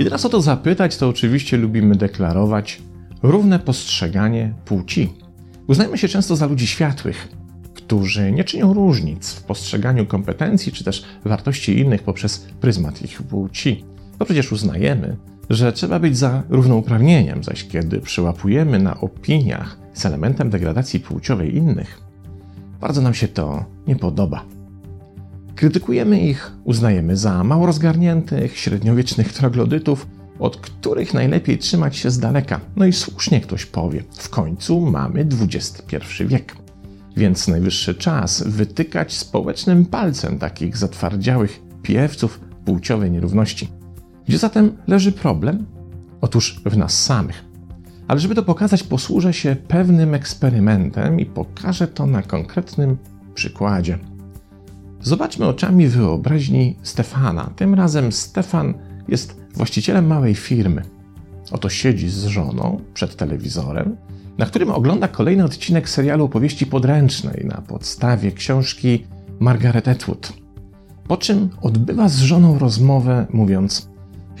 Kiedy nas o to zapytać, to oczywiście lubimy deklarować równe postrzeganie płci. Uznajmy się często za ludzi światłych, którzy nie czynią różnic w postrzeganiu kompetencji czy też wartości innych poprzez pryzmat ich płci. To przecież uznajemy, że trzeba być za równouprawnieniem, zaś kiedy przyłapujemy na opiniach z elementem degradacji płciowej innych, bardzo nam się to nie podoba. Krytykujemy ich, uznajemy za mało rozgarniętych, średniowiecznych troglodytów, od których najlepiej trzymać się z daleka. No i słusznie ktoś powie, w końcu mamy XXI wiek. Więc najwyższy czas wytykać społecznym palcem takich zatwardziałych piewców płciowej nierówności. Gdzie zatem leży problem? Otóż w nas samych. Ale żeby to pokazać, posłużę się pewnym eksperymentem i pokażę to na konkretnym przykładzie. Zobaczmy oczami wyobraźni Stefana. Tym razem Stefan jest właścicielem małej firmy. Oto siedzi z żoną przed telewizorem, na którym ogląda kolejny odcinek serialu opowieści podręcznej na podstawie książki Margaret Atwood. Po czym odbywa z żoną rozmowę, mówiąc: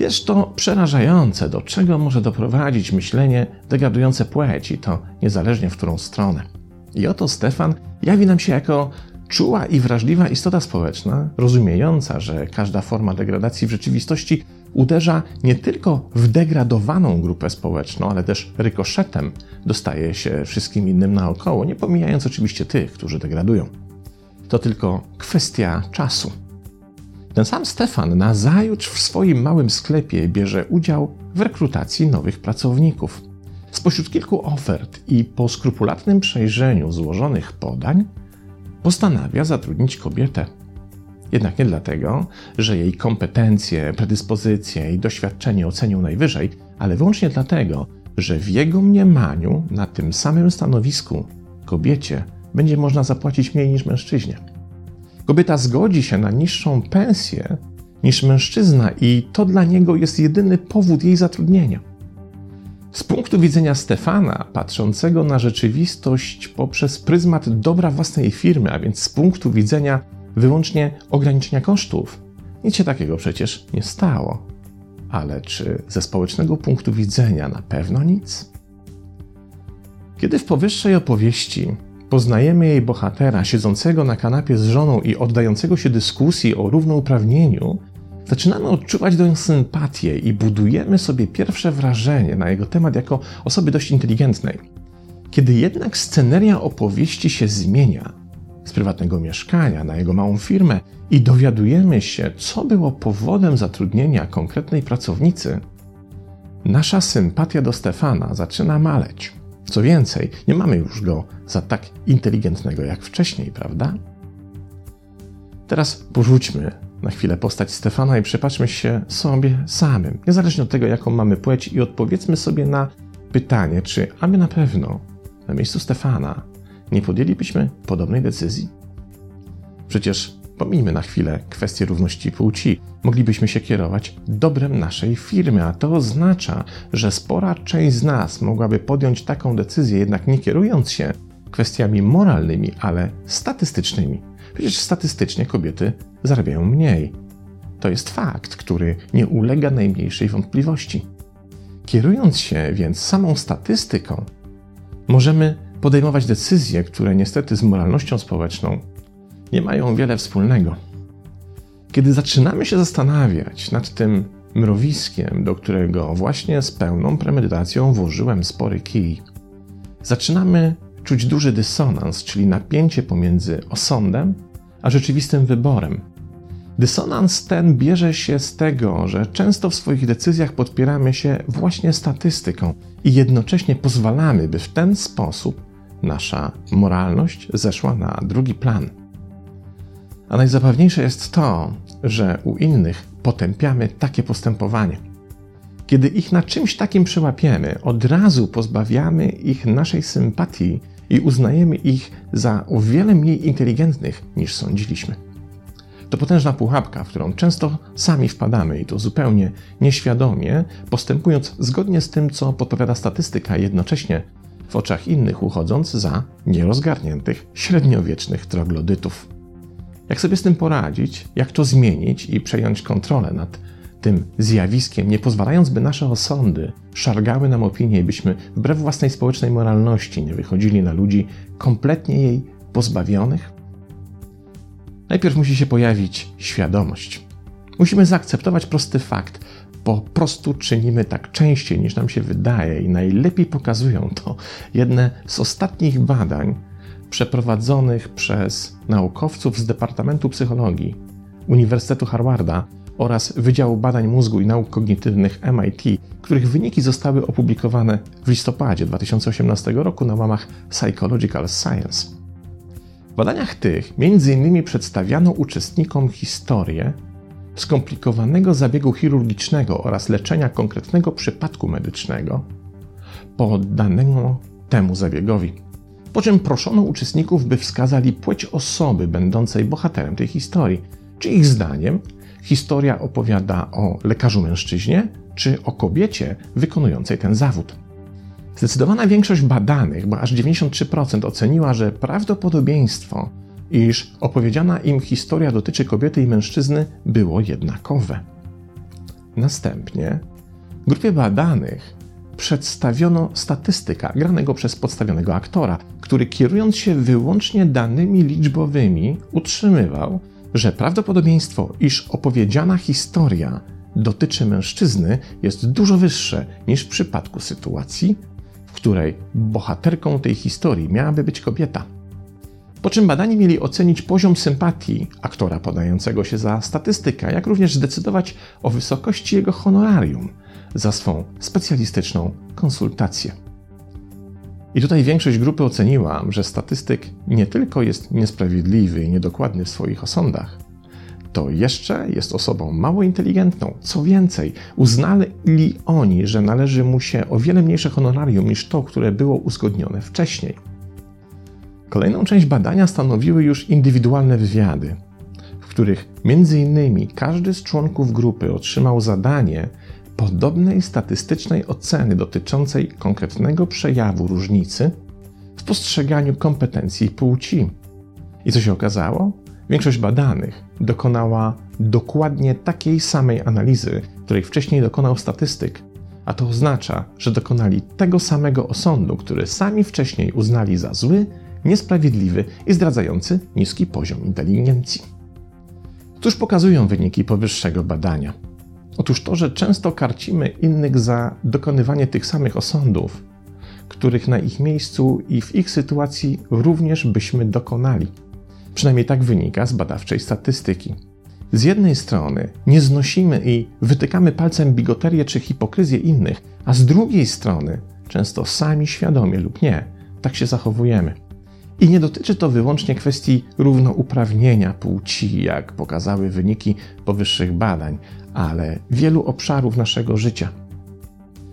Wiesz, to przerażające, do czego może doprowadzić myślenie degradujące płeć, i to niezależnie w którą stronę. I oto Stefan jawi nam się jako czuła i wrażliwa istota społeczna, rozumiejąca, że każda forma degradacji w rzeczywistości uderza nie tylko w degradowaną grupę społeczną, ale też rykoszetem dostaje się wszystkim innym naokoło, nie pomijając oczywiście tych, którzy degradują. To tylko kwestia czasu. Ten sam Stefan na zajutrz w swoim małym sklepie bierze udział w rekrutacji nowych pracowników. Spośród kilku ofert i po skrupulatnym przejrzeniu złożonych podań, postanawia zatrudnić kobietę. Jednak nie dlatego, że jej kompetencje, predyspozycje i doświadczenie ocenił najwyżej, ale wyłącznie dlatego, że w jego mniemaniu na tym samym stanowisku kobiecie będzie można zapłacić mniej niż mężczyźnie. Kobieta zgodzi się na niższą pensję niż mężczyzna, i to dla niego jest jedyny powód jej zatrudnienia. Z punktu widzenia Stefana, patrzącego na rzeczywistość poprzez pryzmat dobra własnej firmy, a więc z punktu widzenia wyłącznie ograniczenia kosztów, nic się takiego przecież nie stało. Ale czy ze społecznego punktu widzenia na pewno nic? Kiedy w powyższej opowieści poznajemy jej bohatera siedzącego na kanapie z żoną i oddającego się dyskusji o równouprawnieniu, zaczynamy odczuwać do niego sympatię i budujemy sobie pierwsze wrażenie na jego temat jako osoby dość inteligentnej. Kiedy jednak sceneria opowieści się zmienia z prywatnego mieszkania na jego małą firmę i dowiadujemy się, co było powodem zatrudnienia konkretnej pracownicy, nasza sympatia do Stefana zaczyna maleć. Co więcej, nie mamy już go za tak inteligentnego jak wcześniej, prawda? Teraz porzućmy na chwilę postać Stefana i przypatrzmy się sobie samym, niezależnie od tego, jaką mamy płeć, i odpowiedzmy sobie na pytanie, czy a my na pewno na miejscu Stefana nie podjęlibyśmy podobnej decyzji? Przecież pomijmy na chwilę kwestię równości płci. Moglibyśmy się kierować dobrem naszej firmy, a to oznacza, że spora część z nas mogłaby podjąć taką decyzję, jednak nie kierując się kwestiami moralnymi, ale statystycznymi. Przecież statystycznie kobiety zarabiają mniej. To jest fakt, który nie ulega najmniejszej wątpliwości. Kierując się więc samą statystyką, możemy podejmować decyzje, które niestety z moralnością społeczną nie mają wiele wspólnego. Kiedy zaczynamy się zastanawiać nad tym mrowiskiem, do którego właśnie z pełną premedytacją włożyłem spory kij, zaczynamy czuć duży dysonans, czyli napięcie pomiędzy osądem a rzeczywistym wyborem. Dysonans ten bierze się z tego, że często w swoich decyzjach podpieramy się właśnie statystyką i jednocześnie pozwalamy, by w ten sposób nasza moralność zeszła na drugi plan. A najzabawniejsze jest to, że u innych potępiamy takie postępowanie. Kiedy ich na czymś takim przyłapiemy, od razu pozbawiamy ich naszej sympatii i uznajemy ich za o wiele mniej inteligentnych niż sądziliśmy. To potężna pułapka, w którą często sami wpadamy i to zupełnie nieświadomie, postępując zgodnie z tym, co podpowiada statystyka, jednocześnie w oczach innych uchodząc za nierozgarniętych, średniowiecznych troglodytów. Jak sobie z tym poradzić, jak to zmienić i przejąć kontrolę nad tym zjawiskiem, nie pozwalając, by nasze osądy szargały nam opinię byśmy wbrew własnej społecznej moralności nie wychodzili na ludzi kompletnie jej pozbawionych? Najpierw musi się pojawić świadomość. Musimy zaakceptować prosty fakt. Po prostu czynimy tak częściej niż nam się wydaje i najlepiej pokazują to jedne z ostatnich badań przeprowadzonych przez naukowców z Departamentu Psychologii Uniwersytetu Harvarda oraz Wydziału Badań Mózgu i Nauk Kognitywnych MIT, których wyniki zostały opublikowane w listopadzie 2018 roku na łamach Psychological Science. W badaniach tych m.in. przedstawiano uczestnikom historię skomplikowanego zabiegu chirurgicznego oraz leczenia konkretnego przypadku medycznego poddanego temu zabiegowi. Po czym proszono uczestników, by wskazali płeć osoby będącej bohaterem tej historii. Czy ich zdaniem historia opowiada o lekarzu mężczyźnie, czy o kobiecie wykonującej ten zawód? Zdecydowana większość badanych, bo aż 93% oceniła, że prawdopodobieństwo, iż opowiedziana im historia dotyczy kobiety i mężczyzny, było jednakowe. Następnie grupie badanych przedstawiono statystyka granego przez podstawionego aktora, który kierując się wyłącznie danymi liczbowymi, utrzymywał, że prawdopodobieństwo, iż opowiedziana historia dotyczy mężczyzny, jest dużo wyższe niż w przypadku sytuacji, w której bohaterką tej historii miałaby być kobieta. Po czym badani mieli ocenić poziom sympatii aktora podającego się za statystyka, jak również zdecydować o wysokości jego honorarium za swą specjalistyczną konsultację. I tutaj większość grupy oceniła, że statystyk nie tylko jest niesprawiedliwy i niedokładny w swoich osądach, to jeszcze jest osobą mało inteligentną. Co więcej, uznali oni, że należy mu się o wiele mniejsze honorarium niż to, które było uzgodnione wcześniej. Kolejną część badania stanowiły już indywidualne wywiady, w których między innymi każdy z członków grupy otrzymał zadanie podobnej statystycznej oceny dotyczącej konkretnego przejawu różnicy w postrzeganiu kompetencji płci. I co się okazało? Większość badanych dokonała dokładnie takiej samej analizy, której wcześniej dokonał statystyk, a to oznacza, że dokonali tego samego osądu, który sami wcześniej uznali za zły, niesprawiedliwy i zdradzający niski poziom inteligencji. Cóż pokazują wyniki powyższego badania? Otóż to, że często karcimy innych za dokonywanie tych samych osądów, których na ich miejscu i w ich sytuacji również byśmy dokonali. Przynajmniej tak wynika z badawczej statystyki. Z jednej strony nie znosimy i wytykamy palcem bigoterię czy hipokryzję innych, a z drugiej strony, często sami świadomie lub nie, tak się zachowujemy. I nie dotyczy to wyłącznie kwestii równouprawnienia płci, jak pokazały wyniki powyższych badań, ale wielu obszarów naszego życia.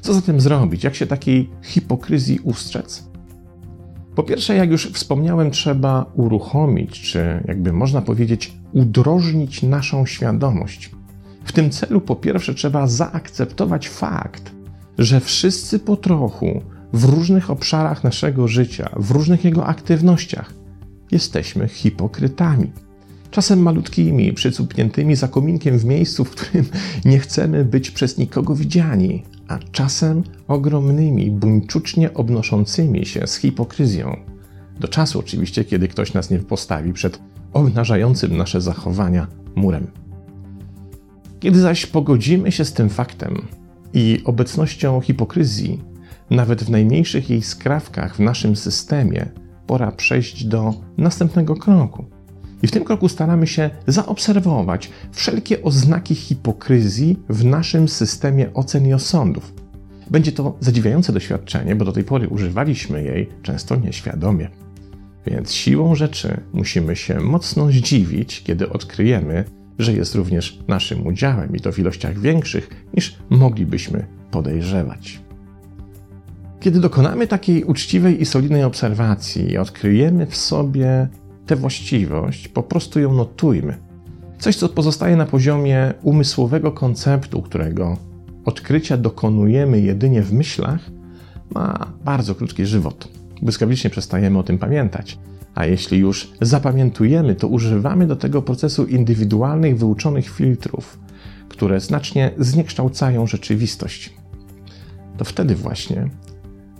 Co zatem zrobić? Jak się takiej hipokryzji ustrzec? Po pierwsze, jak już wspomniałem, trzeba uruchomić, czy jakby można powiedzieć, udrożnić naszą świadomość. W tym celu, po pierwsze, trzeba zaakceptować fakt, że wszyscy po trochu w różnych obszarach naszego życia, w różnych jego aktywnościach jesteśmy hipokrytami. Czasem malutkimi, przycupniętymi za kominkiem w miejscu, w którym nie chcemy być przez nikogo widziani, a czasem ogromnymi, buńczucznie obnoszącymi się z hipokryzją. Do czasu oczywiście, kiedy ktoś nas nie postawi przed obnażającym nasze zachowania murem. Kiedy zaś pogodzimy się z tym faktem i obecnością hipokryzji, nawet w najmniejszych jej skrawkach w naszym systemie, pora przejść do następnego kroku. I w tym kroku staramy się zaobserwować wszelkie oznaki hipokryzji w naszym systemie ocen i osądów. Będzie to zadziwiające doświadczenie, bo do tej pory używaliśmy jej często nieświadomie. Więc siłą rzeczy musimy się mocno zdziwić, kiedy odkryjemy, że jest również naszym udziałem i to w ilościach większych niż moglibyśmy podejrzewać. Kiedy dokonamy takiej uczciwej i solidnej obserwacji i odkryjemy w sobie tę właściwość, po prostu ją notujmy. Coś, co pozostaje na poziomie umysłowego konceptu, którego odkrycia dokonujemy jedynie w myślach, ma bardzo krótki żywot. Błyskawicznie przestajemy o tym pamiętać. A jeśli już zapamiętujemy, to używamy do tego procesu indywidualnych, wyuczonych filtrów, które znacznie zniekształcają rzeczywistość. To wtedy właśnie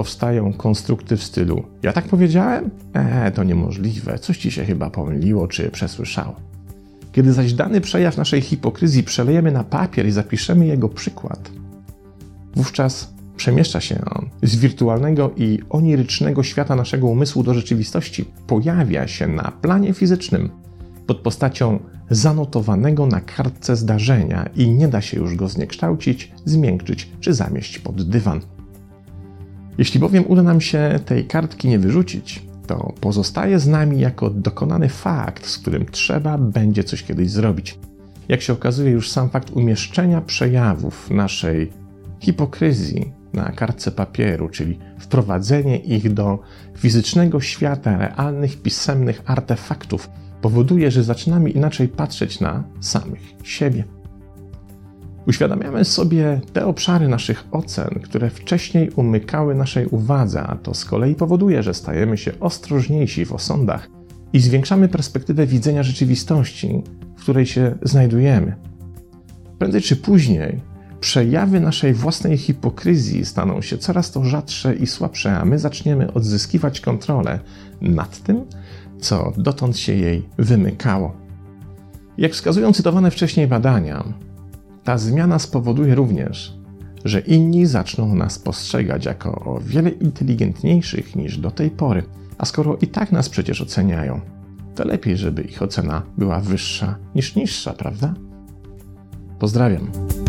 powstają konstrukty w stylu: Ja tak powiedziałem? Eee, to niemożliwe, coś ci się chyba pomyliło czy przesłyszało. Kiedy zaś dany przejaw naszej hipokryzji przelejemy na papier i zapiszemy jego przykład, wówczas przemieszcza się on z wirtualnego i onirycznego świata naszego umysłu do rzeczywistości, pojawia się na planie fizycznym pod postacią zanotowanego na kartce zdarzenia i nie da się już go zniekształcić, zmiękczyć czy zamieść pod dywan. Jeśli bowiem uda nam się tej kartki nie wyrzucić, to pozostaje z nami jako dokonany fakt, z którym trzeba będzie coś kiedyś zrobić. Jak się okazuje, już sam fakt umieszczenia przejawów naszej hipokryzji na kartce papieru, czyli wprowadzenie ich do fizycznego świata realnych, pisemnych artefaktów, powoduje, że zaczynamy inaczej patrzeć na samych siebie. Uświadamiamy sobie te obszary naszych ocen, które wcześniej umykały naszej uwadze, a to z kolei powoduje, że stajemy się ostrożniejsi w osądach i zwiększamy perspektywę widzenia rzeczywistości, w której się znajdujemy. Prędzej czy później przejawy naszej własnej hipokryzji staną się coraz to rzadsze i słabsze, a my zaczniemy odzyskiwać kontrolę nad tym, co dotąd się jej wymykało. Jak wskazują cytowane wcześniej badania, ta zmiana spowoduje również, że inni zaczną nas postrzegać jako o wiele inteligentniejszych niż do tej pory. A skoro i tak nas przecież oceniają, to lepiej, żeby ich ocena była wyższa niż niższa, prawda? Pozdrawiam.